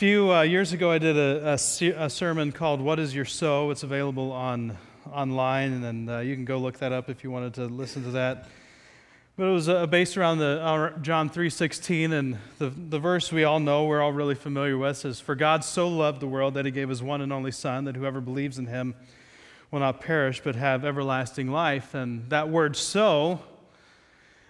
few uh, years ago, I did a, a, a, sermon called What is Your So? It's available on, online, and uh, you can go look that up if you wanted to listen to that. But it was uh, based around the John 3:16, and the, the verse we all know, we're all really familiar with, says, "For God so loved the world that He gave His one and only Son, that whoever believes in Him will not perish but have everlasting life." And that word "so"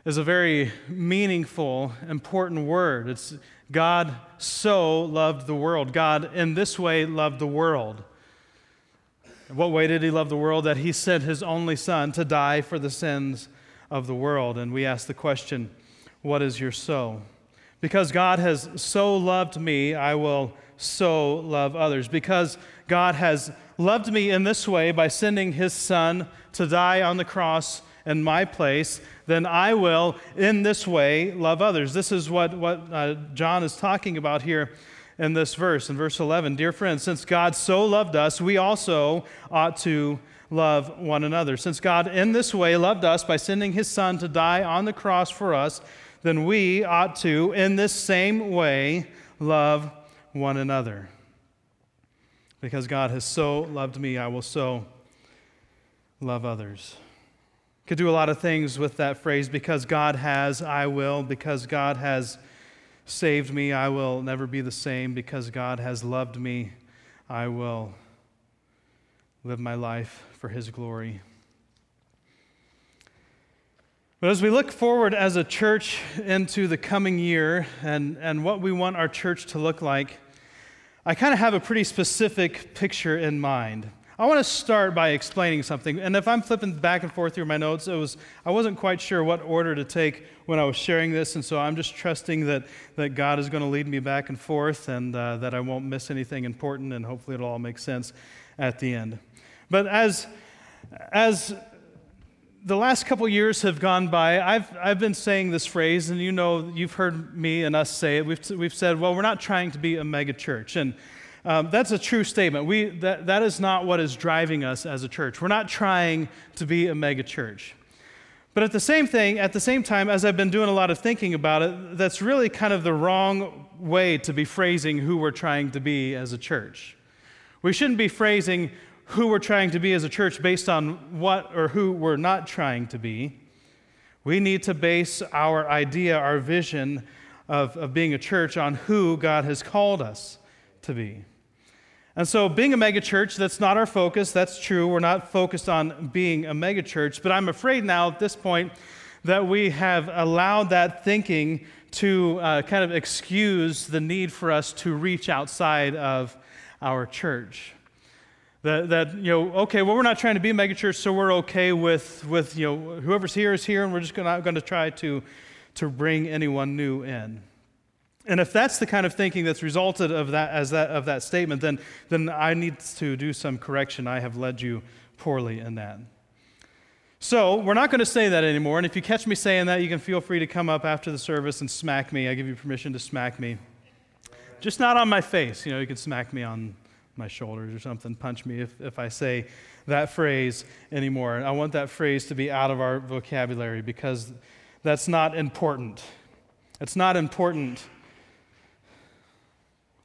is a very meaningful, important word. It's God so loved the world. God, in this way, loved the world. In what way did He love the world? That He sent His only Son to die for the sins of the world. And we ask the question, What is your so? Because God has so loved me, I will so love others. Because God has loved me in this way by sending His Son to die on the cross in my place, then I will, in this way, love others. This is what, what uh, John is talking about here in this verse, in verse 11. Dear friends, since God so loved us, we also ought to love one another. Since God in this way loved us by sending his Son to die on the cross for us, then we ought to, in this same way, love one another. Because God has so loved me, I will so love others. Could do a lot of things with that phrase because God has, I will, because God has saved me, I will never be the same, because God has loved me, I will live my life for His glory. But as we look forward as a church into the coming year and, and what we want our church to look like, I kind of have a pretty specific picture in mind. I want to start by explaining something. And if I'm flipping back and forth through my notes, it was I wasn't quite sure what order to take when I was sharing this, and so I'm just trusting that, that God is going to lead me back and forth and uh, that I won't miss anything important, and hopefully it'll all make sense at the end. But as as the last couple years have gone by, I've, I've been saying this phrase, and you know, you've heard me and us say it. We've, we've said, well, we're not trying to be a mega church. And um, that's a true statement. We, that, that is not what is driving us as a church. We're not trying to be a mega church. But at the same thing, at the same time, as I've been doing a lot of thinking about it, that's really kind of the wrong way to be phrasing who we're trying to be as a church. We shouldn't be phrasing who we're trying to be as a church based on what or who we're not trying to be. We need to base our idea, our vision of, of being a church on who God has called us to be. And so, being a megachurch, that's not our focus. That's true. We're not focused on being a megachurch. But I'm afraid now at this point that we have allowed that thinking to uh, kind of excuse the need for us to reach outside of our church. That, that, you know, okay, well, we're not trying to be a megachurch, so we're okay with, with you know, whoever's here is here, and we're just going to try to, to bring anyone new in. And if that's the kind of thinking that's resulted of that, as that, of that statement, then, then I need to do some correction. I have led you poorly in that. So we're not going to say that anymore. And if you catch me saying that, you can feel free to come up after the service and smack me. I give you permission to smack me. Just not on my face. You know, you can smack me on my shoulders or something, punch me if, if I say that phrase anymore. I want that phrase to be out of our vocabulary because that's not important. It's not important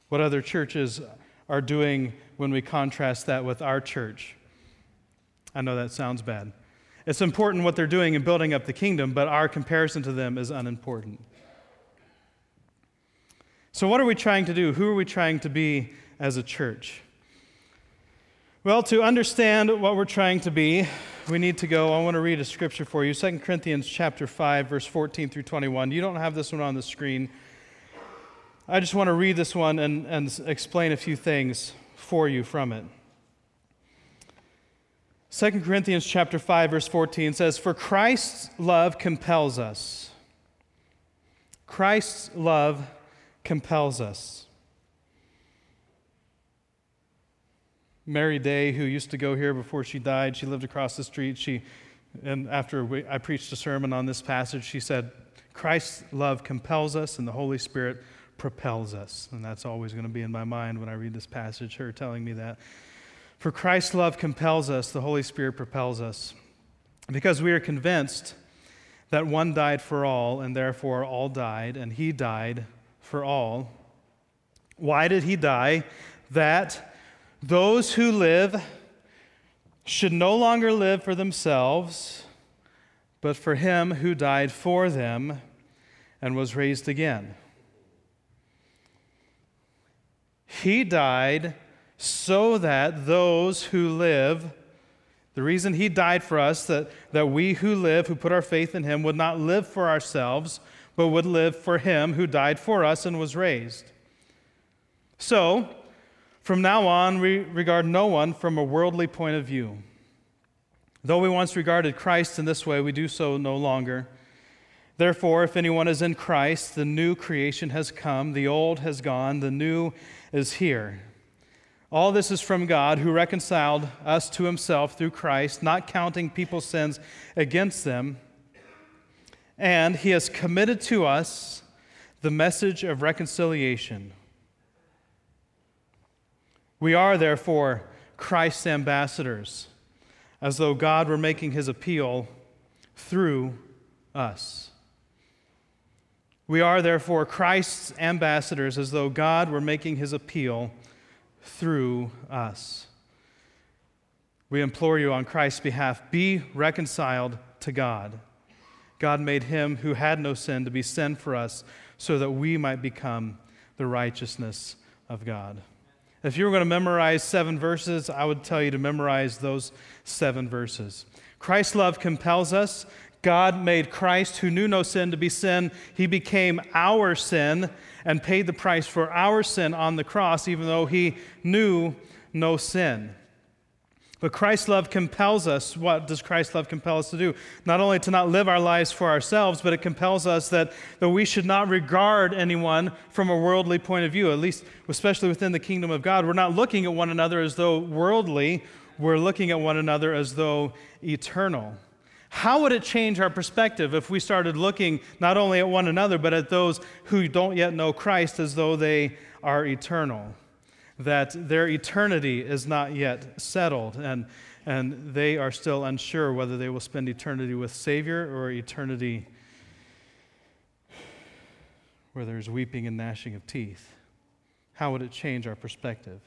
what other churches are doing when we contrast that with our church. I know that sounds bad. It's important what they're doing in building up the kingdom, but our comparison to them is unimportant. So, what are we trying to do? Who are we trying to be as a church? Well, to understand what we're trying to be, we need to go. I want to read a scripture for you 2 Corinthians chapter 5, verse 14 through 21. You don't have this one on the screen. I just want to read this one and, and explain a few things for you from it. 2 Corinthians chapter 5 verse 14 says for Christ's love compels us. Christ's love compels us. Mary Day, who used to go here before she died, she lived across the street. She, and after we, I preached a sermon on this passage, she said, Christ's love compels us, and the Holy Spirit propels us. And that's always going to be in my mind when I read this passage, her telling me that. For Christ's love compels us, the Holy Spirit propels us. Because we are convinced that one died for all, and therefore all died, and he died for all. Why did he die? That those who live should no longer live for themselves, but for him who died for them and was raised again. He died so that those who live, the reason he died for us, that, that we who live, who put our faith in him, would not live for ourselves, but would live for him who died for us and was raised. So, from now on, we regard no one from a worldly point of view. Though we once regarded Christ in this way, we do so no longer. Therefore, if anyone is in Christ, the new creation has come, the old has gone, the new is here. All this is from God who reconciled us to himself through Christ, not counting people's sins against them. And he has committed to us the message of reconciliation. We are, therefore, Christ's ambassadors, as though God were making his appeal through us. We are, therefore, Christ's ambassadors, as though God were making his appeal through us. We implore you on Christ's behalf be reconciled to God. God made him who had no sin to be sin for us so that we might become the righteousness of God. If you were going to memorize seven verses, I would tell you to memorize those seven verses. Christ's love compels us. God made Christ, who knew no sin, to be sin. He became our sin and paid the price for our sin on the cross, even though he knew no sin. But Christ's love compels us. What does Christ's love compel us to do? Not only to not live our lives for ourselves, but it compels us that, that we should not regard anyone from a worldly point of view, at least, especially within the kingdom of God. We're not looking at one another as though worldly, we're looking at one another as though eternal. How would it change our perspective if we started looking not only at one another, but at those who don't yet know Christ as though they are eternal? That their eternity is not yet settled, and, and they are still unsure whether they will spend eternity with Savior or eternity where there's weeping and gnashing of teeth. How would it change our perspective?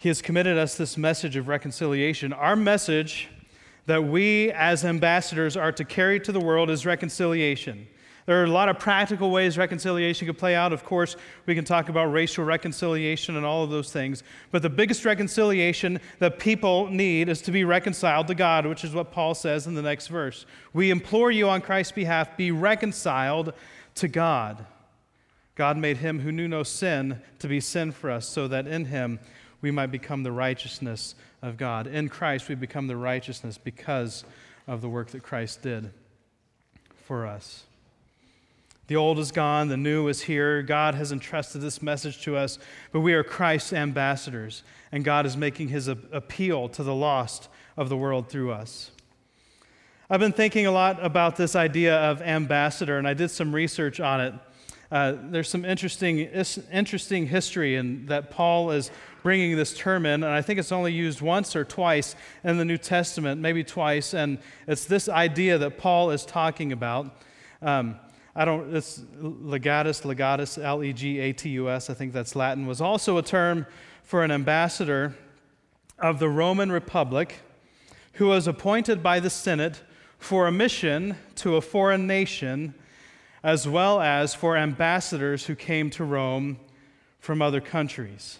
He has committed us this message of reconciliation. Our message that we as ambassadors are to carry to the world is reconciliation. There are a lot of practical ways reconciliation could play out. Of course, we can talk about racial reconciliation and all of those things. But the biggest reconciliation that people need is to be reconciled to God, which is what Paul says in the next verse. We implore you on Christ's behalf, be reconciled to God. God made him who knew no sin to be sin for us, so that in him we might become the righteousness of God. In Christ, we become the righteousness because of the work that Christ did for us. The old is gone, the new is here. God has entrusted this message to us, but we are Christ's ambassadors, and God is making his appeal to the lost of the world through us. I've been thinking a lot about this idea of ambassador, and I did some research on it. Uh, there's some interesting, interesting history in that Paul is bringing this term in, and I think it's only used once or twice in the New Testament, maybe twice, and it's this idea that Paul is talking about. Um, I don't, it's legatus, legatus, L E G A T U S, I think that's Latin, was also a term for an ambassador of the Roman Republic who was appointed by the Senate for a mission to a foreign nation, as well as for ambassadors who came to Rome from other countries.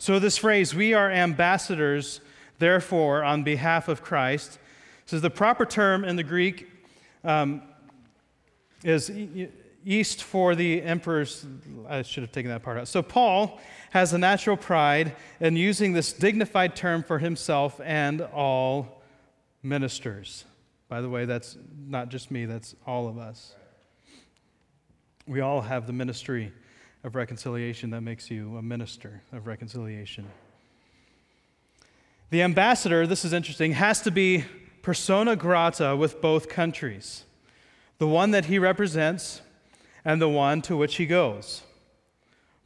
So, this phrase, we are ambassadors, therefore, on behalf of Christ, says the proper term in the Greek um, is east for the emperor's. I should have taken that part out. So, Paul has a natural pride in using this dignified term for himself and all ministers. By the way, that's not just me, that's all of us. We all have the ministry of reconciliation that makes you a minister of reconciliation. The ambassador, this is interesting, has to be persona grata with both countries the one that he represents and the one to which he goes.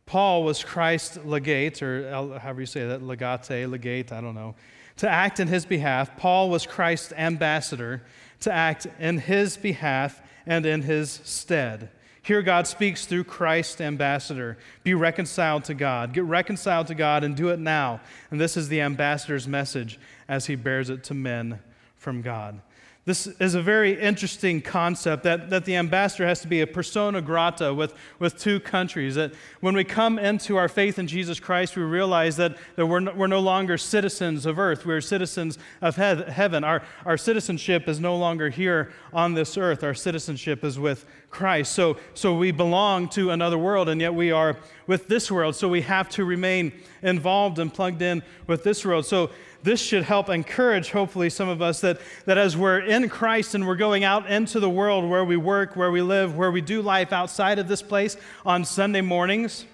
Paul was Christ's legate, or however you say that, legate, legate, I don't know, to act in his behalf. Paul was Christ's ambassador to act in his behalf and in his stead. Here, God speaks through Christ, ambassador. Be reconciled to God. Get reconciled to God and do it now. And this is the ambassador's message as he bears it to men from God. This is a very interesting concept that, that the ambassador has to be a persona grata with, with two countries. That when we come into our faith in Jesus Christ, we realize that, that we're, no, we're no longer citizens of earth, we're citizens of he- heaven. Our, our citizenship is no longer here on this earth, our citizenship is with Christ. So, so we belong to another world, and yet we are with this world. So we have to remain involved and plugged in with this world. So this should help encourage, hopefully, some of us that, that as we're in Christ and we're going out into the world where we work, where we live, where we do life outside of this place on Sunday mornings,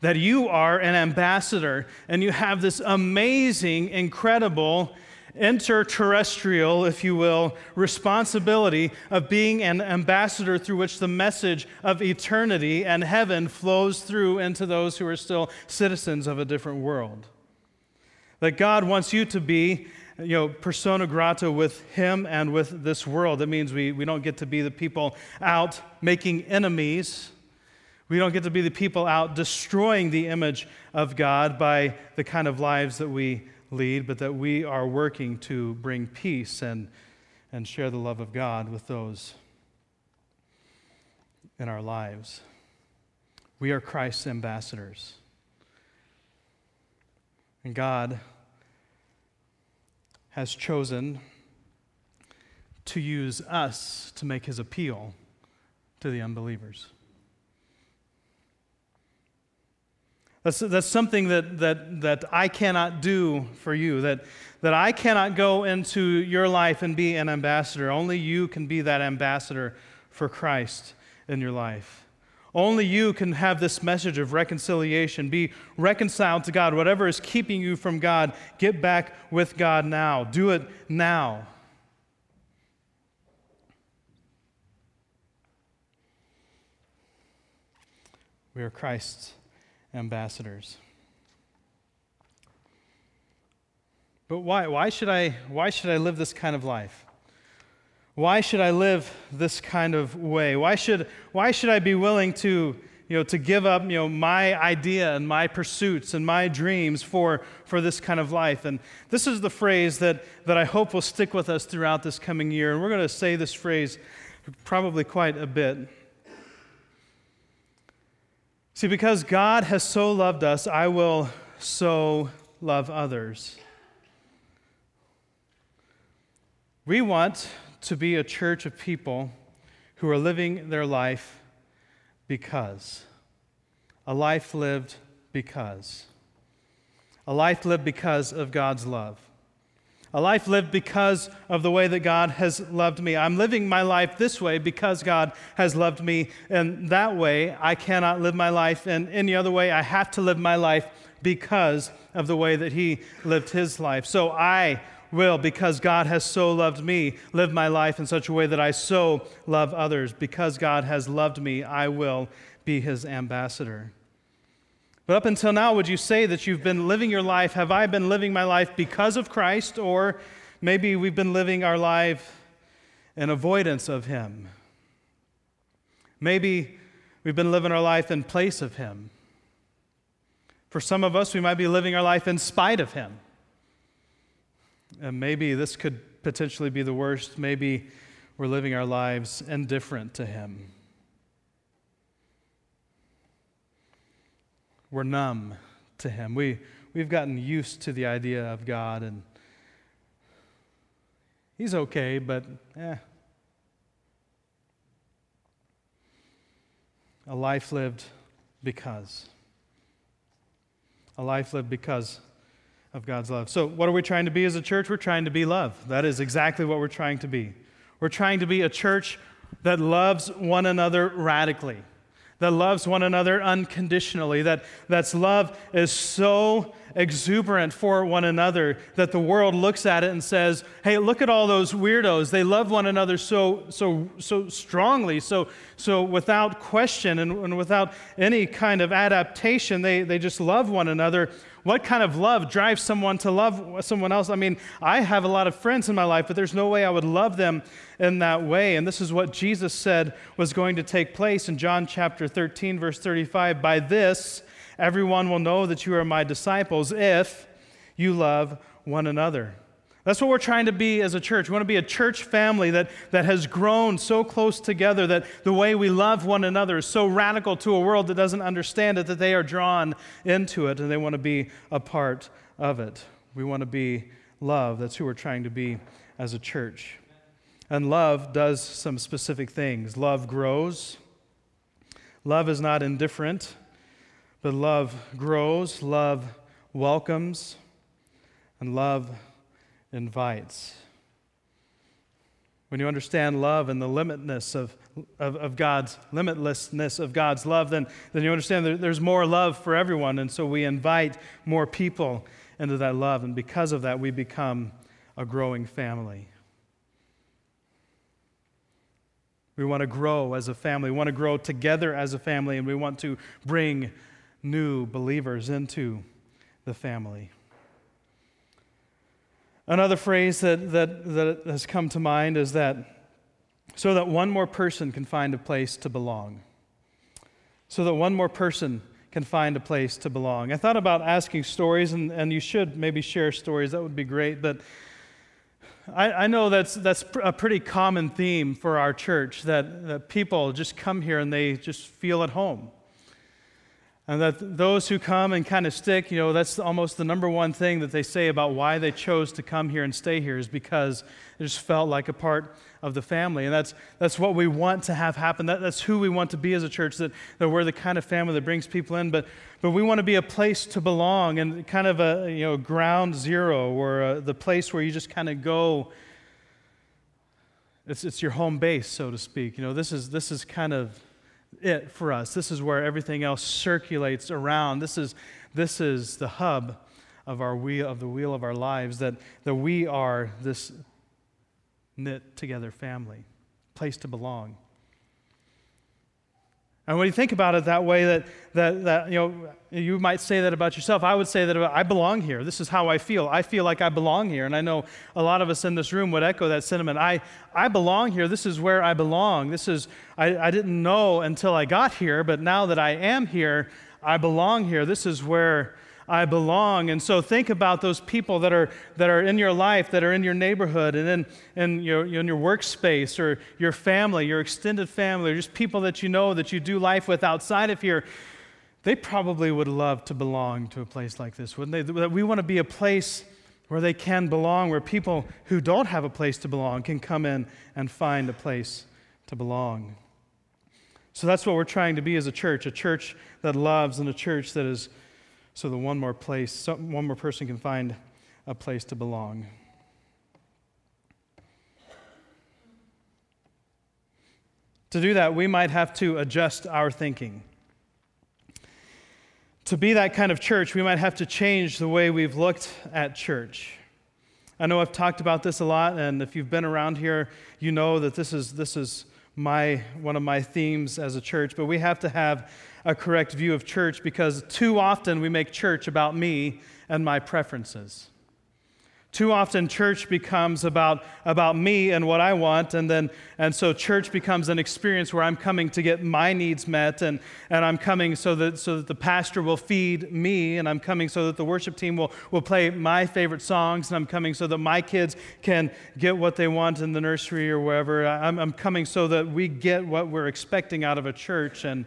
that you are an ambassador and you have this amazing, incredible, interterrestrial, if you will, responsibility of being an ambassador through which the message of eternity and heaven flows through into those who are still citizens of a different world. That God wants you to be, you know, persona grata with Him and with this world. That means we, we don't get to be the people out making enemies. We don't get to be the people out destroying the image of God by the kind of lives that we lead, but that we are working to bring peace and, and share the love of God with those in our lives. We are Christ's ambassadors. And God has chosen to use us to make his appeal to the unbelievers. That's, that's something that, that, that I cannot do for you, that, that I cannot go into your life and be an ambassador. Only you can be that ambassador for Christ in your life. Only you can have this message of reconciliation. Be reconciled to God. Whatever is keeping you from God, get back with God now. Do it now. We are Christ's ambassadors. But why, why, should I, why should I live this kind of life? Why should I live this kind of way? Why should, why should I be willing to, you know, to give up you know, my idea and my pursuits and my dreams for, for this kind of life? And this is the phrase that, that I hope will stick with us throughout this coming year. And we're going to say this phrase probably quite a bit. See, because God has so loved us, I will so love others. We want to be a church of people who are living their life because. A life lived because. A life lived because of God's love. A life lived because of the way that God has loved me. I'm living my life this way because God has loved me. And that way, I cannot live my life in any other way. I have to live my life because of the way that He lived His life. So I will, because God has so loved me, live my life in such a way that I so love others. Because God has loved me, I will be his ambassador. But up until now, would you say that you've been living your life? Have I been living my life because of Christ, or maybe we've been living our life in avoidance of him? Maybe we've been living our life in place of him. For some of us, we might be living our life in spite of him. And maybe this could potentially be the worst. Maybe we're living our lives indifferent to Him. We're numb to Him. We, we've gotten used to the idea of God, and He's okay, but eh. A life lived because. A life lived because of God's love. So, what are we trying to be as a church? We're trying to be love. That is exactly what we're trying to be. We're trying to be a church that loves one another radically, that loves one another unconditionally, that that's love is so exuberant for one another that the world looks at it and says, "Hey, look at all those weirdos. They love one another so so so strongly, so so without question and, and without any kind of adaptation. They they just love one another." What kind of love drives someone to love someone else? I mean, I have a lot of friends in my life, but there's no way I would love them in that way. And this is what Jesus said was going to take place in John chapter 13, verse 35. By this, everyone will know that you are my disciples if you love one another. That's what we're trying to be as a church. We want to be a church family that, that has grown so close together that the way we love one another is so radical to a world that doesn't understand it that they are drawn into it and they want to be a part of it. We want to be love. That's who we're trying to be as a church. And love does some specific things. Love grows. Love is not indifferent, but love grows. Love welcomes. And love invites. When you understand love and the limitlessness of, of, of, God's limitlessness of God's love, then, then you understand that there's more love for everyone. And so we invite more people into that love. And because of that, we become a growing family. We want to grow as a family. We want to grow together as a family, and we want to bring new believers into the family. Another phrase that, that, that has come to mind is that so that one more person can find a place to belong. So that one more person can find a place to belong. I thought about asking stories, and, and you should maybe share stories, that would be great. But I, I know that's, that's a pretty common theme for our church that, that people just come here and they just feel at home. And that those who come and kind of stick, you know, that's almost the number one thing that they say about why they chose to come here and stay here is because it just felt like a part of the family. And that's, that's what we want to have happen. That, that's who we want to be as a church, that, that we're the kind of family that brings people in. But, but we want to be a place to belong and kind of a, you know, ground zero or a, the place where you just kind of go. It's, it's your home base, so to speak. You know, this is, this is kind of it for us. This is where everything else circulates around. This is, this is the hub of our wheel of the wheel of our lives that, that we are this knit together family, place to belong. And when you think about it that way, that, that, that you know, you might say that about yourself. I would say that I belong here. This is how I feel. I feel like I belong here. And I know a lot of us in this room would echo that sentiment. I, I belong here. This is where I belong. This is, I, I didn't know until I got here, but now that I am here, I belong here. This is where I belong. And so think about those people that are, that are in your life, that are in your neighborhood, and in, in, your, in your workspace, or your family, your extended family, or just people that you know that you do life with outside of here. They probably would love to belong to a place like this, wouldn't they? We want to be a place where they can belong, where people who don't have a place to belong can come in and find a place to belong. So that's what we're trying to be as a church a church that loves and a church that is so that one more place, one more person can find a place to belong. To do that, we might have to adjust our thinking. To be that kind of church, we might have to change the way we've looked at church. I know I've talked about this a lot, and if you've been around here, you know that this is, this is my, one of my themes as a church, but we have to have a correct view of church because too often we make church about me and my preferences. Too often, church becomes about, about me and what I want, and, then, and so church becomes an experience where I'm coming to get my needs met, and, and I'm coming so that, so that the pastor will feed me, and I'm coming so that the worship team will, will play my favorite songs, and I'm coming so that my kids can get what they want in the nursery or wherever. I'm, I'm coming so that we get what we're expecting out of a church, and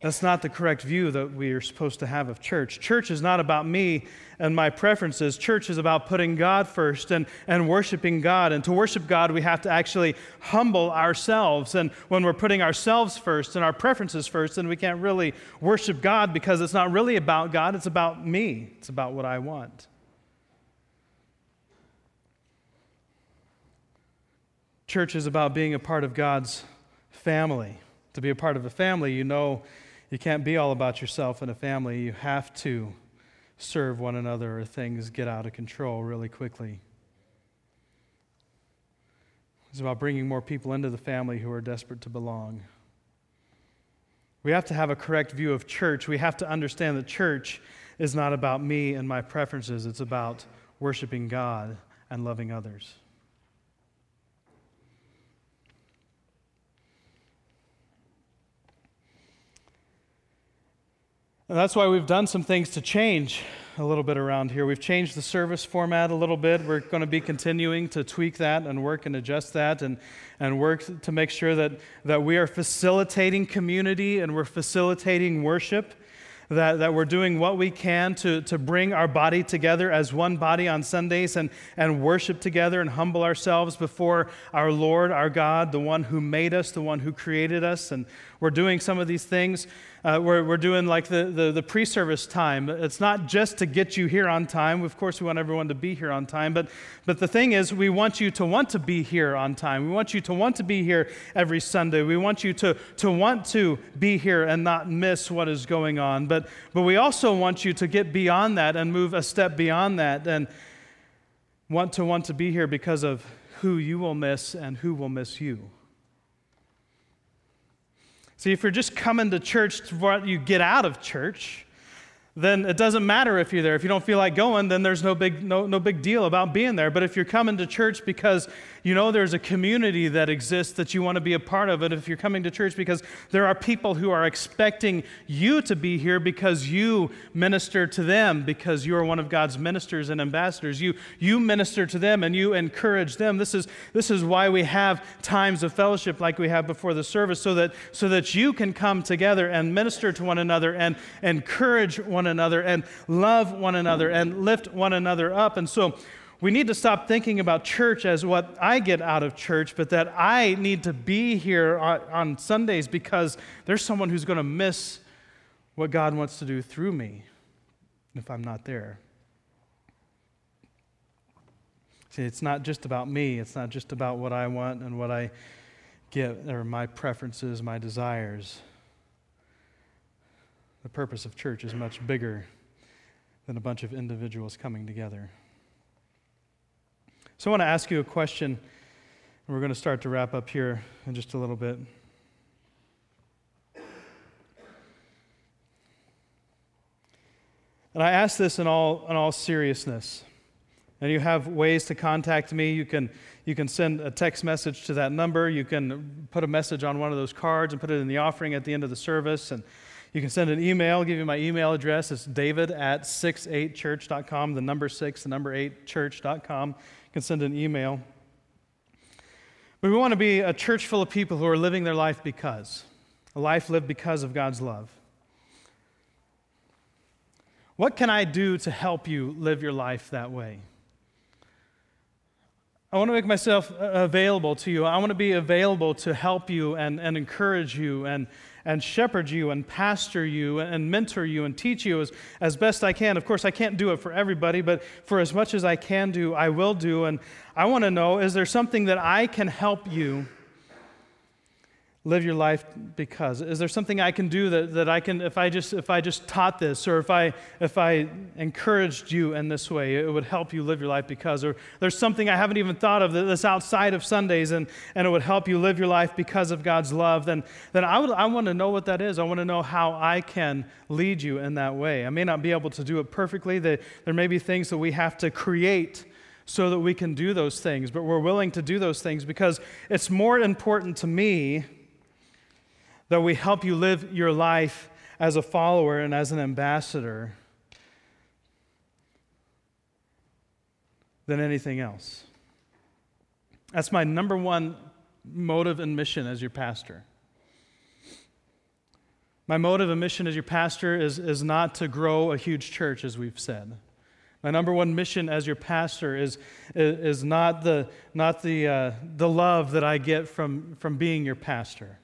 that's not the correct view that we are supposed to have of church. Church is not about me and my preferences. Church is about putting God first and, and worshiping God. And to worship God, we have to actually humble ourselves. And when we're putting ourselves first and our preferences first, then we can't really worship God because it's not really about God, it's about me, it's about what I want. Church is about being a part of God's family. To be a part of a family, you know you can't be all about yourself in a family. You have to serve one another or things get out of control really quickly. It's about bringing more people into the family who are desperate to belong. We have to have a correct view of church. We have to understand that church is not about me and my preferences, it's about worshiping God and loving others. And that's why we've done some things to change a little bit around here. We've changed the service format a little bit. We're going to be continuing to tweak that and work and adjust that and, and work to make sure that, that we are facilitating community and we're facilitating worship that, that we're doing what we can to, to bring our body together as one body on Sundays and, and worship together and humble ourselves before our Lord, our God, the one who made us, the one who created us. And we're doing some of these things. Uh, we're, we're doing like the, the, the pre service time. It's not just to get you here on time. Of course, we want everyone to be here on time. But, but the thing is, we want you to want to be here on time. We want you to want to be here every Sunday. We want you to, to want to be here and not miss what is going on. But, but we also want you to get beyond that and move a step beyond that and want to want to be here because of who you will miss and who will miss you. See, if you're just coming to church to what you get out of church, then it doesn't matter if you're there. If you don't feel like going, then there's no big, no, no big deal about being there. But if you're coming to church because you know there's a community that exists that you want to be a part of, and if you're coming to church because there are people who are expecting you to be here because you minister to them, because you are one of God's ministers and ambassadors, you, you minister to them and you encourage them. This is, this is why we have times of fellowship like we have before the service, so that, so that you can come together and minister to one another and encourage one another and love one another and lift one another up. And so we need to stop thinking about church as what I get out of church, but that I need to be here on, Sundays because there's someone who's going to miss what God wants to do through me if I'm not there. See, it's not just about me, it's not just about what I want and what I get, or my preferences, my desires. The purpose of church is much bigger than a bunch of individuals coming together. So I want to ask you a question, and we're going to start to wrap up here in just a little bit. And I ask this in all, in all seriousness. And you have ways to contact me. You can, you can send a text message to that number. You can put a message on one of those cards and put it in the offering at the end of the service. And you can send an email. I'll give you my email address. It's david at 68church.com, the number 6, the number 8 church.com. You can send an email. But we want to be a church full of people who are living their life because, a life lived because of God's love. What can I do to help you live your life that way? I want to make myself available to you. I want to be available to help you and, and encourage you and, and shepherd you and pastor you and mentor you and teach you as, as best I can. Of course, I can't do it for everybody, but for as much as I can do, I will do. And I want to know is there something that I can help you live your life because? Is there something i can do that, that i can if i just if i just taught this or if i if i encouraged you in this way it would help you live your life because? Or there's something i haven't even thought of that's outside of sundays and and it would help you live your life because of god's love then then i would i want to know what that is. I want to know how i can lead you in that way. I may not be able to do it perfectly. There may be things that we have to create so that we can do those things but we're willing to do those things because it's more important to me that we help you live your life as a follower and as an ambassador than anything else. That's my number one motive and mission as your pastor. My motive and mission as your pastor is, is not to grow a huge church, as we've said. My number one mission as your pastor is, is, not, the, not the, uh, the love that I get from, from being your pastor.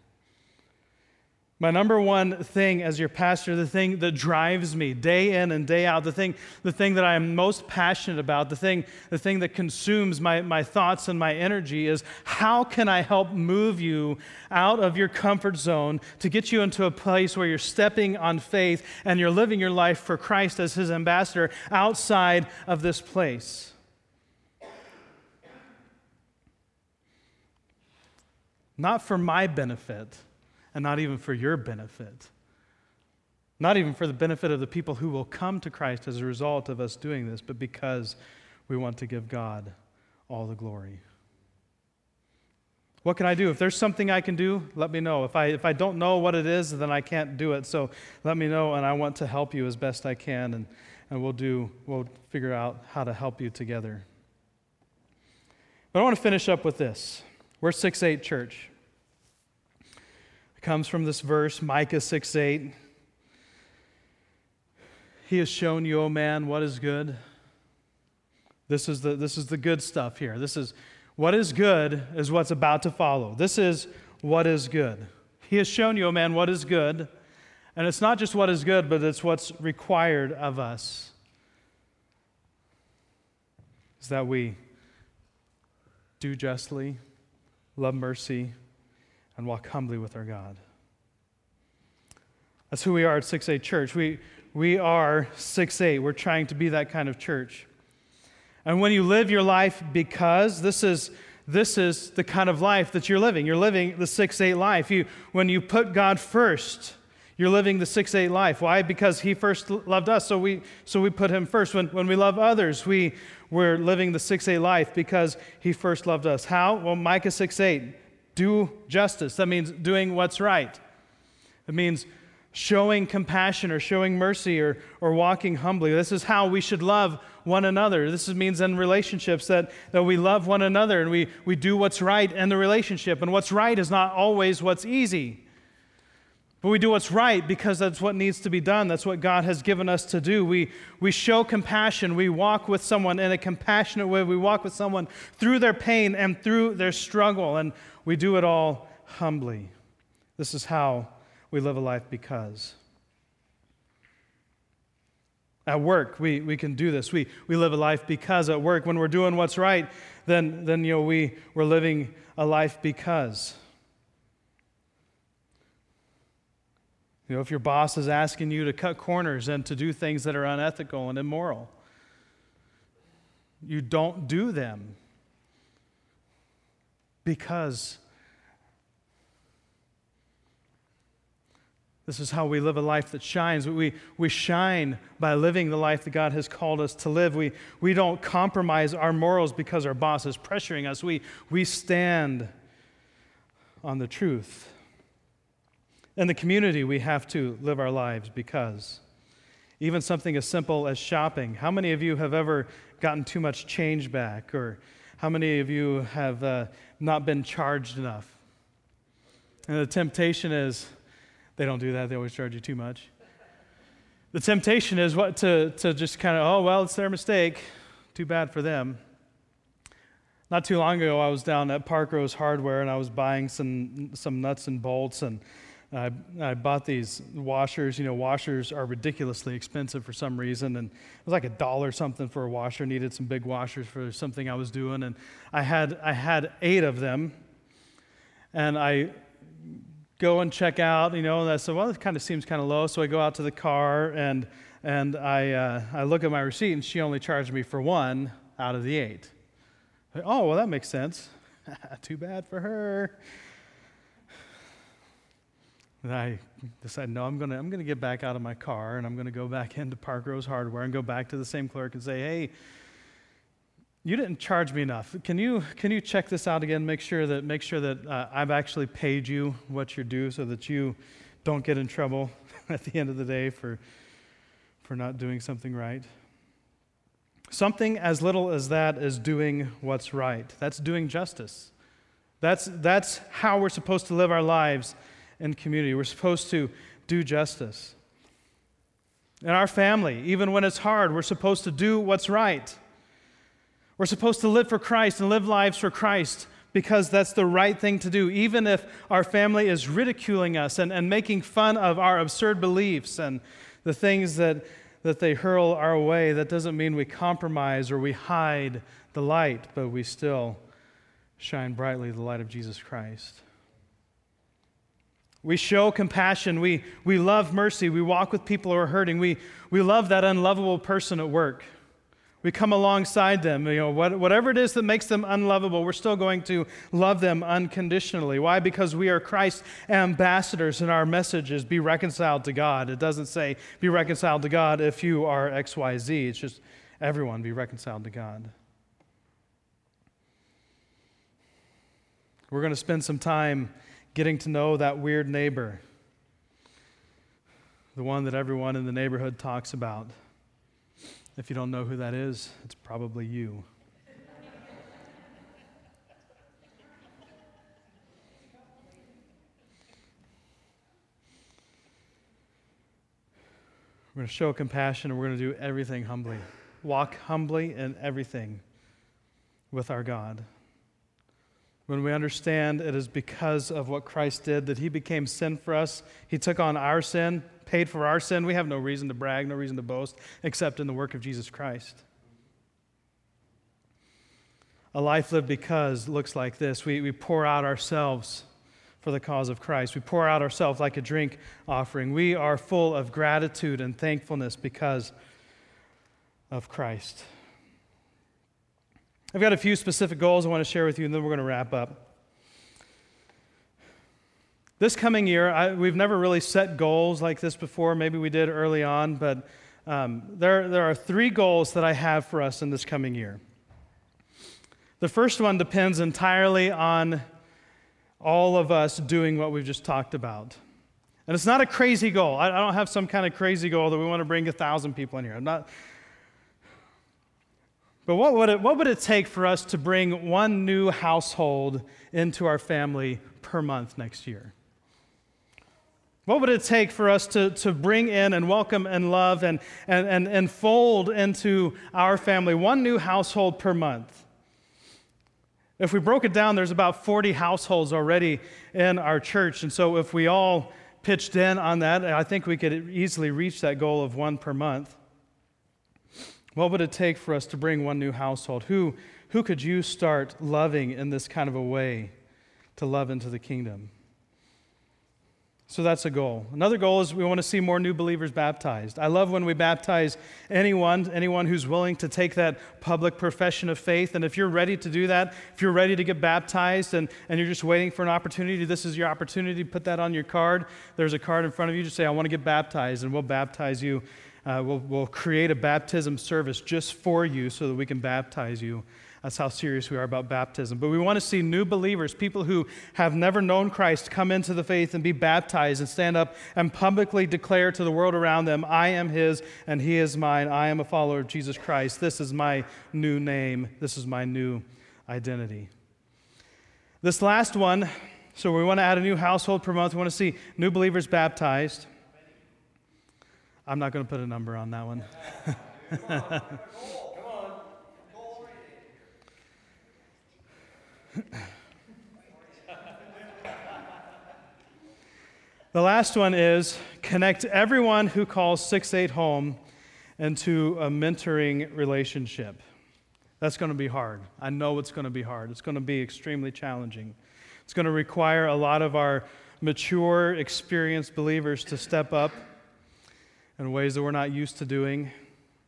My number one thing as your pastor, the thing that drives me day in and day out, the thing, the thing that I am most passionate about, the thing, the thing that consumes my, my thoughts and my energy is how can I help move you out of your comfort zone to get you into a place where you're stepping on faith and you're living your life for Christ as his ambassador outside of this place? Not for my benefit and not even for your benefit. Not even for the benefit of the people who will come to Christ as a result of us doing this, but because we want to give God all the glory. What can I do? If there's something I can do, let me know. If I, if I don't know what it is, then I can't do it. So let me know, and I want to help you as best I can, and, and we'll, do, we'll figure out how to help you together. But I want to finish up with this. We're 6 8 church comes from this verse, Micah 6 8. He has shown you, O man, what is good. This is, the, this is the good stuff here. This is what is good, is what's about to follow. This is what is good. He has shown you, O man, what is good. And it's not just what is good, but it's what's required of us. Is that we do justly, love mercy, and walk humbly with our God. That's who we are at 6 8 Church. We, we are 6 8. We're trying to be that kind of church. And when you live your life because this is, this is the kind of life that you're living, you're living the 6 8 life. You, when you put God first, you're living the 6 8 life. Why? Because He first loved us, so we, so we put Him first. When, when we love others, we, we're living the 6 8 life because He first loved us. How? Well, Micah 6 8 do justice. That means doing what's right. It means showing compassion or showing mercy or, or walking humbly. This is how we should love one another. This means in relationships that, that we love one another and we, we do what's right in the relationship. And what's right is not always what's easy. But we do what's right because that's what needs to be done. That's what God has given us to do. We, we show compassion. We walk with someone in a compassionate way. We walk with someone through their pain and through their struggle. And we do it all humbly. This is how we live a life because. At work, we, we can do this. We, we live a life because at work, when we're doing what's right, then, then you know, we, we're living a life because. You know, if your boss is asking you to cut corners and to do things that are unethical and immoral, you don't do them because this is how we live a life that shines. We, we shine by living the life that God has called us to live. We, we don't compromise our morals because our boss is pressuring us. We, we stand on the truth. In the community, we have to live our lives because even something as simple as shopping. How many of you have ever gotten too much change back? Or how many of you have uh, not been charged enough. And the temptation is, they don't do that, they always charge you too much. The temptation is what to, to just kind of, oh, well, it's their mistake. Too bad for them. Not too long ago, I was down at Parkrose Hardware and I was buying some, some nuts and bolts and I, I bought these washers. You know, washers are ridiculously expensive for some reason, and it was like a dollar something for a washer. Needed some big washers for something I was doing, and I had I had eight of them, and I go and check out. You know, and I said, well, it kind of seems kind of low. So I go out to the car and and I uh, I look at my receipt, and she only charged me for one out of the eight. Oh, well, that makes sense. Too bad for her. And I decided, no, I'm going to I'm gonna get back out of my car and I'm going to go back into Park Parkrose Hardware and go back to the same clerk and say, hey, you didn't charge me enough. Can you, can you check this out again? Make sure that, make sure that uh, I've actually paid you what you're due so that you don't get in trouble at the end of the day for, for not doing something right. Something as little as that is doing what's right. That's doing justice. That's, that's how we're supposed to live our lives and community. We're supposed to do justice. In our family, even when it's hard, we're supposed to do what's right. We're supposed to live for Christ and live lives for Christ because that's the right thing to do, even if our family is ridiculing us and, and making fun of our absurd beliefs and the things that, that they hurl our way. That doesn't mean we compromise or we hide the light, but we still shine brightly the light of Jesus Christ. We show compassion. We, we love mercy. We walk with people who are hurting. We, we love that unlovable person at work. We come alongside them. You know, what, whatever it is that makes them unlovable, we're still going to love them unconditionally. Why? Because we are Christ's ambassadors, and our message is be reconciled to God. It doesn't say be reconciled to God if you are XYZ. It's just everyone be reconciled to God. We're going to spend some time getting to know that weird neighbor, the one that everyone in the neighborhood talks about. If you don't know who that is, it's probably you. We're going to show compassion and we're going to do everything humbly. Walk humbly in everything with our God when we understand it is because of what Christ did that he became sin for us. He took on our sin, paid for our sin. We have no reason to brag, no reason to boast, except in the work of Jesus Christ. A life lived because looks like this we, we pour out ourselves for the cause of Christ. We pour out ourselves like a drink offering. We are full of gratitude and thankfulness because of Christ. I've got a few specific goals I want to share with you, and then we're going to wrap up. This coming year, I, we've never really set goals like this before. Maybe we did early on, but um, there, there are three goals that I have for us in this coming year. The first one depends entirely on all of us doing what we've just talked about. And it's not a crazy goal. I, I don't have some kind of crazy goal that we want to bring a thousand people in here. I'm not, but what would, it, what would it take for us to bring one new household into our family per month next year? What would it take for us to, to bring in and welcome and love and, and, and, and fold into our family one new household per month? If we broke it down, there's about 40 households already in our church. And so if we all pitched in on that, I think we could easily reach that goal of one per month. What would it take for us to bring one new household? Who, who could you start loving in this kind of a way to love into the kingdom? So that's a goal. Another goal is we want to see more new believers baptized. I love when we baptize anyone, anyone who's willing to take that public profession of faith. And if you're ready to do that, if you're ready to get baptized and, and you're just waiting for an opportunity, this is your opportunity. Put that on your card. There's a card in front of you. Just say, I want to get baptized, and we'll baptize you uh, we'll, we'll create a baptism service just for you so that we can baptize you. That's how serious we are about baptism. But we want to see new believers, people who have never known Christ, come into the faith and be baptized and stand up and publicly declare to the world around them, I am His and He is mine. I am a follower of Jesus Christ. This is my new name. This is my new identity. This last one, so we want to add a new household per month. We want to see new believers baptized. I'm not going to put a number on that one. the last one is connect everyone who calls 6 8 home into a mentoring relationship. That's going to be hard. I know it's going to be hard. It's going to be extremely challenging. It's going to require a lot of our mature, experienced believers to step up in ways that we're not used to doing.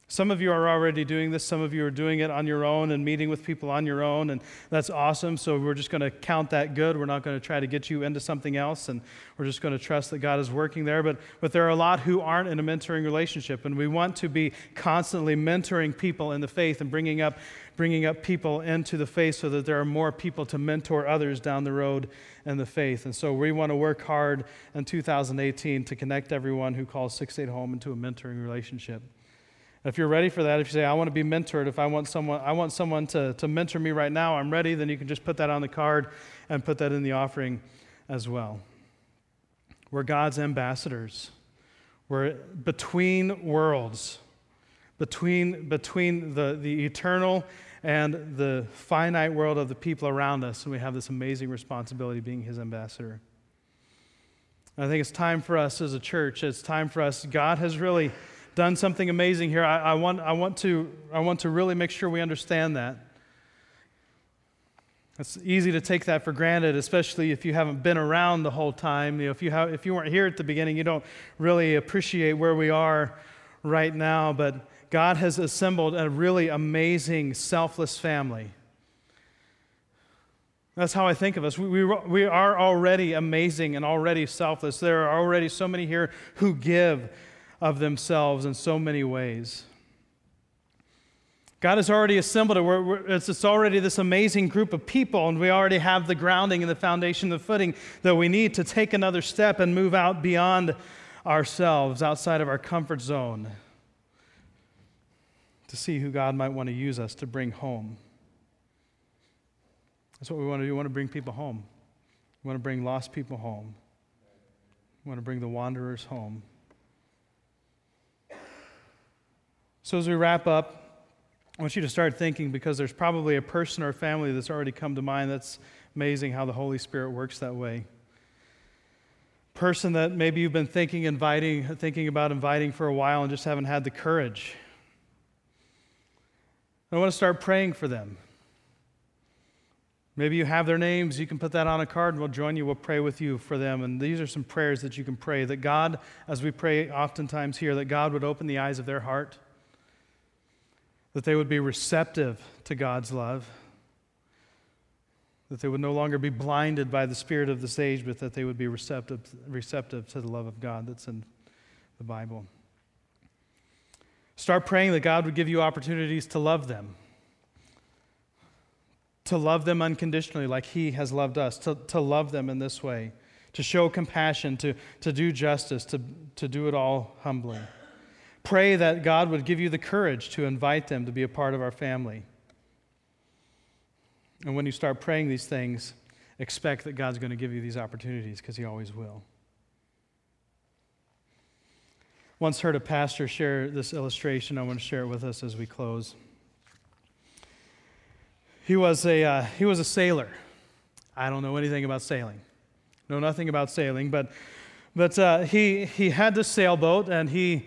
Some of you are already doing this. Some of you are doing it on your own and meeting with people on your own, and that's awesome. So we're just going to count that good. We're not going to try to get you into something else, and we're just going to trust that God is working there. But, but there are a lot who aren't in a mentoring relationship, and we want to be constantly mentoring people in the faith and bringing up, bringing up people into the faith so that there are more people to mentor others down the road in the faith. And so we want to work hard in 2018 to connect everyone who calls 6 8 home into a mentoring relationship. If you're ready for that, if you say, I want to be mentored, if I want someone, I want someone to, to mentor me right now, I'm ready, then you can just put that on the card and put that in the offering as well. We're God's ambassadors. We're between worlds. between, between the, the eternal and the finite world of the people around us. And we have this amazing responsibility being his ambassador. I think it's time for us as a church, it's time for us. God has really done something amazing here. I, I, want, I, want, to, I want to really make sure we understand that. It's easy to take that for granted, especially if you haven't been around the whole time. You know, if, you have, if you weren't here at the beginning, you don't really appreciate where we are right now. But God has assembled a really amazing, selfless family. That's how I think of us. We, we, we are already amazing and already selfless. There are already so many here who give of themselves in so many ways. God has already assembled it. We're, we're, it's, it's, already this amazing group of people, and we already have the grounding and the foundation, the footing that we need to take another step and move out beyond ourselves, outside of our comfort zone, to see who God might want to use us to bring home. That's what we want to do. We want to bring people home. We want to bring lost people home. We want to bring the wanderers home. So, as we wrap up, I want you to start thinking because there's probably a person or family that's already come to mind. That's amazing how the Holy Spirit works that way. Person that maybe you've been thinking, inviting, thinking about inviting for a while and just haven't had the courage. I want to start praying for them. Maybe you have their names. You can put that on a card and we'll join you. We'll pray with you for them. And these are some prayers that you can pray that God, as we pray oftentimes here, that God would open the eyes of their heart, that they would be receptive to God's love, that they would no longer be blinded by the spirit of this age, but that they would be receptive, receptive to the love of God that's in the Bible. Start praying that God would give you opportunities to love them to love them unconditionally like He has loved us, to, to love them in this way, to show compassion, to, to do justice, to, to do it all humbly. Pray that God would give you the courage to invite them to be a part of our family. And when you start praying these things, expect that God's going to give you these opportunities because He always will. Once heard a pastor share this illustration. I want to share it with us as we close. He was a, uh, he was a sailor. I don't know anything about sailing. Know nothing about sailing, but, but uh, he, he had this sailboat, and he,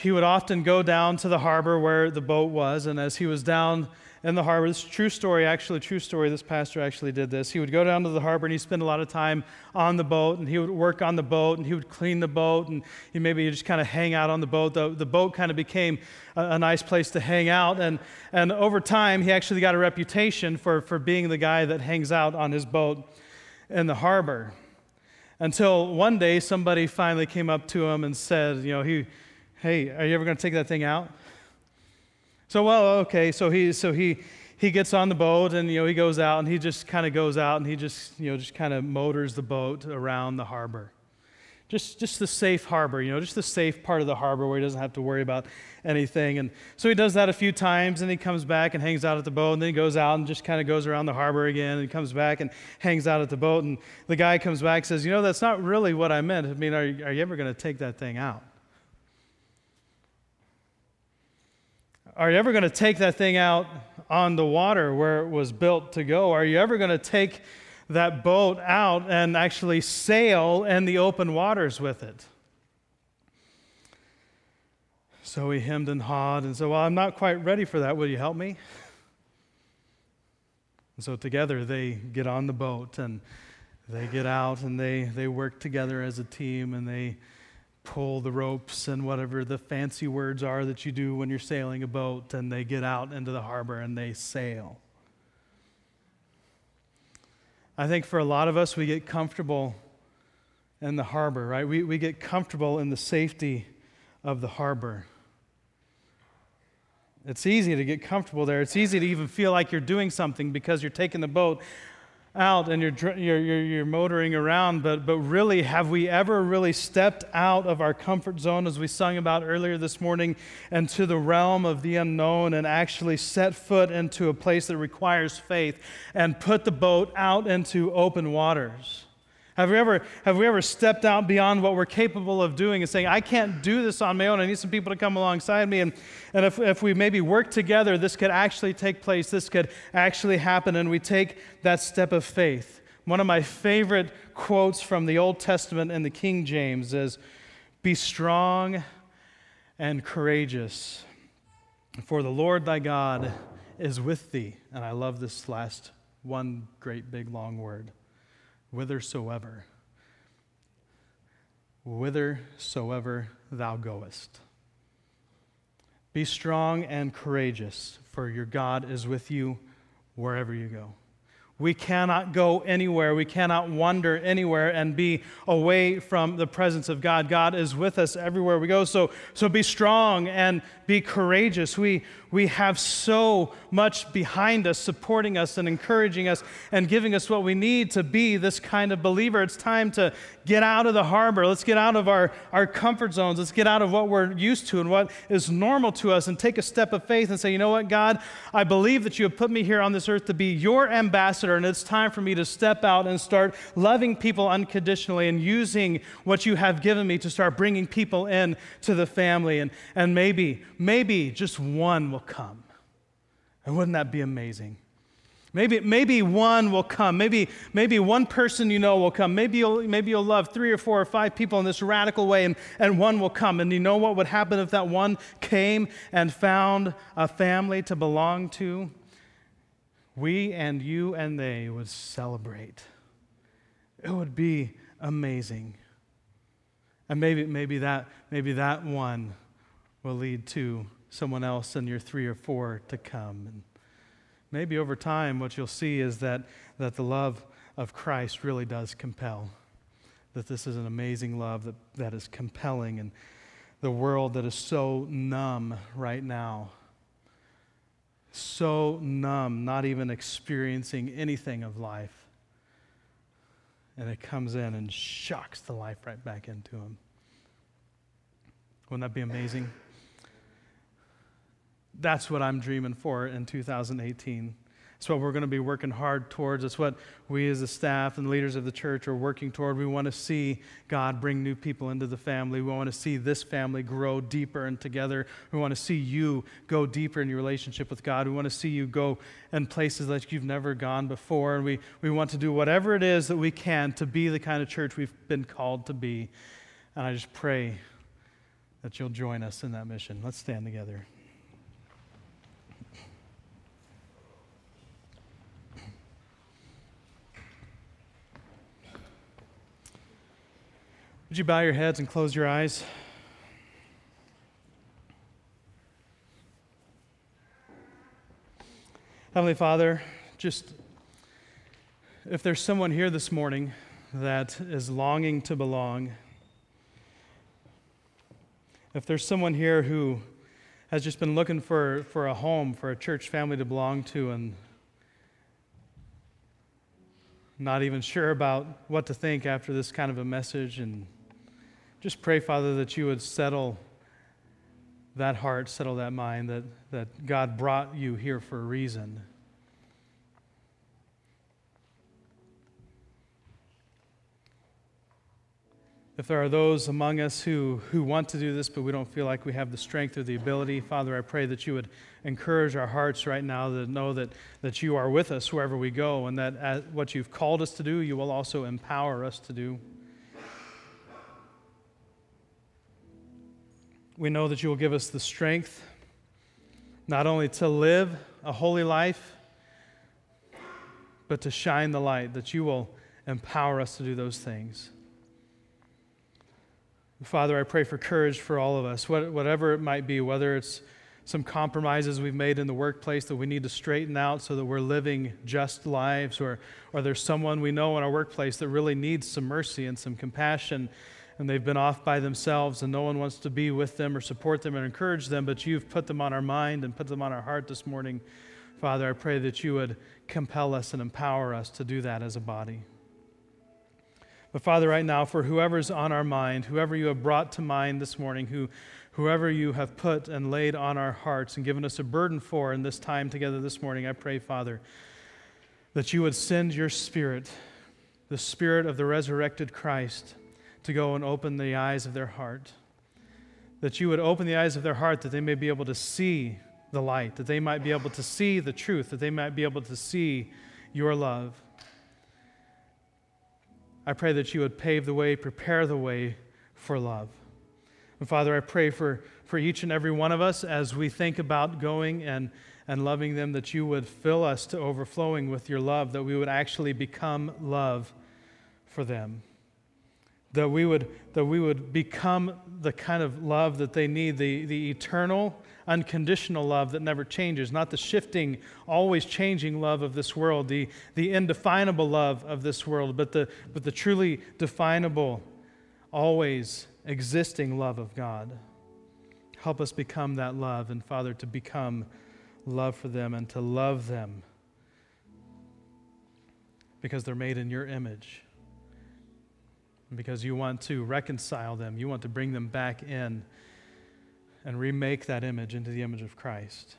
he would often go down to the harbor where the boat was. And as he was down in the harbor. This true story, actually, true story. This pastor actually did this. He would go down to the harbor and he'd spend a lot of time on the boat and he would work on the boat and he would clean the boat and he maybe just kind of hang out on the boat. The, the boat kind of became a, a, nice place to hang out. And, and over time, he actually got a reputation for, for being the guy that hangs out on his boat in the harbor. Until one day, somebody finally came up to him and said, You know, he, hey, are you ever going to take that thing out? So, well, okay, so he, so he, he gets on the boat and, you know, he goes out and he just kind of goes out and he just, you know, just kind of motors the boat around the harbor. Just, just the safe harbor, you know, just the safe part of the harbor where he doesn't have to worry about anything. And so he does that a few times and he comes back and hangs out at the boat and then he goes out and just kind of goes around the harbor again and comes back and hangs out at the boat. And the guy comes back and says, You know, that's not really what I meant. I mean, are, are you ever going to take that thing out? Are you ever going to take that thing out on the water where it was built to go? Are you ever going to take that boat out and actually sail in the open waters with it? So he hemmed and hawed and said, Well, I'm not quite ready for that. Will you help me? And so together they get on the boat and they get out and they, they work together as a team and they pull the ropes and whatever the fancy words are that you do when you're sailing a boat, and they get out into the harbor and they sail. I think for a lot of us, we get comfortable in the harbor, right? We, we get comfortable in the safety of the harbor. It's easy to get comfortable there. It's easy to even feel like you're doing something because you're taking the boat out and you're, you're, you're, you're, motoring around, but, but really, have we ever really stepped out of our comfort zone, as we sung about earlier this morning, and to the realm of the unknown and actually set foot into a place that requires faith and put the boat out into open waters? Have we, ever, have we ever stepped out beyond what we're capable of doing and saying, I can't do this on my own. I need some people to come alongside me. And, and if, if we maybe work together, this could actually take place, this could actually happen, and we take that step of faith. One of my favorite quotes from the Old Testament in the King James is Be strong and courageous, for the Lord thy God is with thee. And I love this last one great big long word whithersoever, whithersoever thou goest. Be strong and courageous, for your God is with you wherever you go. We cannot go anywhere. We cannot wander anywhere and be away from the presence of God. God is with us everywhere we go. So, so be strong and be courageous. We, we have so much behind us, supporting us and encouraging us and giving us what we need to be this kind of believer. It's time to get out of the harbor. Let's get out of our, our comfort zones. Let's get out of what we're used to and what is normal to us and take a step of faith and say, you know what, God, I believe that you have put me here on this earth to be your ambassador, and it's time for me to step out and start loving people unconditionally and using what you have given me to start bringing people in to the family. And, and maybe, maybe just one will come. And wouldn't that be amazing? Maybe, maybe one will come. Maybe, maybe one person you know will come. Maybe you'll, maybe you'll love three or four or five people in this radical way, and, and one will come. And you know what would happen if that one came and found a family to belong to? We and you and they would celebrate. It would be amazing. And maybe, maybe, that, maybe that one will lead to someone else in your three or four to come. And maybe over time, what you'll see is that, that the love of Christ really does compel. That this is an amazing love that, that is compelling. And the world that is so numb right now, so numb, not even experiencing anything of life. And it comes in and shocks the life right back into them. Wouldn't that be amazing? That's what I'm dreaming for in 2018. It's what we're going to be working hard towards. It's what we as the staff and leaders of the church are working toward. We want to see God bring new people into the family. We want to see this family grow deeper and together. We want to see you go deeper in your relationship with God. We want to see you go in places that you've never gone before. And we, we want to do whatever it is that we can to be the kind of church we've been called to be. And I just pray that you'll join us in that mission. Let's stand together. Would you bow your heads and close your eyes? Heavenly Father, just if there's someone here this morning that is longing to belong, if there's someone here who has just been looking for, for a home, for a church family to belong to, and not even sure about what to think after this kind of a message, and just pray, Father, that you would settle that heart, settle that mind, that, that God brought you here for a reason. If there are those among us who, who want to do this, but we don't feel like we have the strength or the ability, Father, I pray that you would encourage our hearts right now to know that, that you are with us wherever we go, and that what you've called us to do, you will also empower us to do. We know that you will give us the strength not only to live a holy life, but to shine the light, that you will empower us to do those things. Father, I pray for courage for all of us, whatever it might be, whether it's some compromises we've made in the workplace that we need to straighten out so that we're living just lives, or, or there's someone we know in our workplace that really needs some mercy and some compassion and they've been off by themselves and no one wants to be with them or support them and encourage them, but you've put them on our mind and put them on our heart this morning. Father, I pray that you would compel us and empower us to do that as a body. But Father, right now, for whoever's on our mind, whoever you have brought to mind this morning, who, whoever you have put and laid on our hearts and given us a burden for in this time together this morning, I pray, Father, that you would send your Spirit the Spirit of the resurrected Christ to go and open the eyes of their heart. That you would open the eyes of their heart that they may be able to see the light, that they might be able to see the truth, that they might be able to see your love. I pray that you would pave the way, prepare the way for love. And Father, I pray for, for each and every one of us as we think about going and, and loving them, that you would fill us to overflowing with your love, that we would actually become love for them. That we would, that we would become the kind of love that they need, the, the eternal unconditional love that never changes, not the shifting, always changing love of this world, the, the indefinable love of this world, but the, but the truly definable, always existing love of God. Help us become that love, and Father, to become love for them and to love them because they're made in your image. Because you want to reconcile them, you want to bring them back in and remake that image into the image of Christ.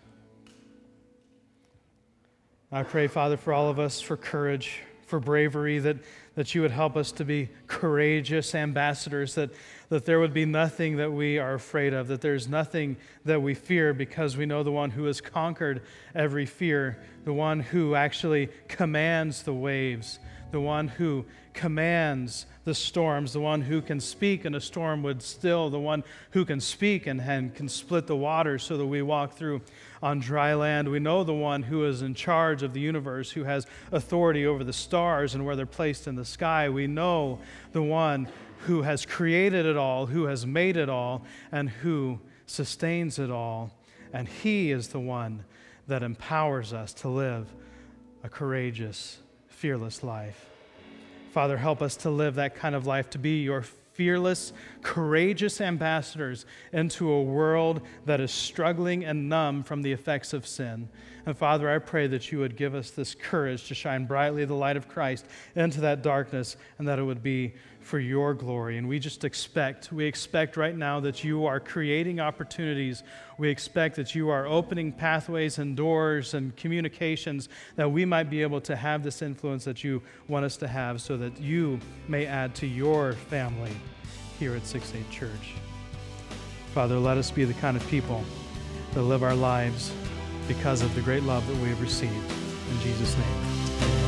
I pray, Father, for all of us for courage, for bravery, that, that you would help us to be courageous ambassadors, that, that there would be nothing that we are afraid of, that there's nothing that we fear because we know the one who has conquered every fear, the one who actually commands the waves, the one who commands the storms, the one who can speak and a storm would still, the one who can speak and, and can split the waters so that we walk through on dry land. We know the one who is in charge of the universe, who has authority over the stars and where they're placed in the sky. We know the one who has created it all, who has made it all, and who sustains it all. And he is the one that empowers us to live a courageous, fearless life. Father, help us to live that kind of life, to be your fearless, courageous ambassadors into a world that is struggling and numb from the effects of sin. And Father, I pray that you would give us this courage to shine brightly the light of Christ into that darkness and that it would be for your glory. And we just expect, we expect right now that you are creating opportunities. We expect that you are opening pathways and doors and communications that we might be able to have this influence that you want us to have so that you may add to your family here at 6 8 Church. Father, let us be the kind of people that live our lives because of the great love that we have received. In Jesus' name.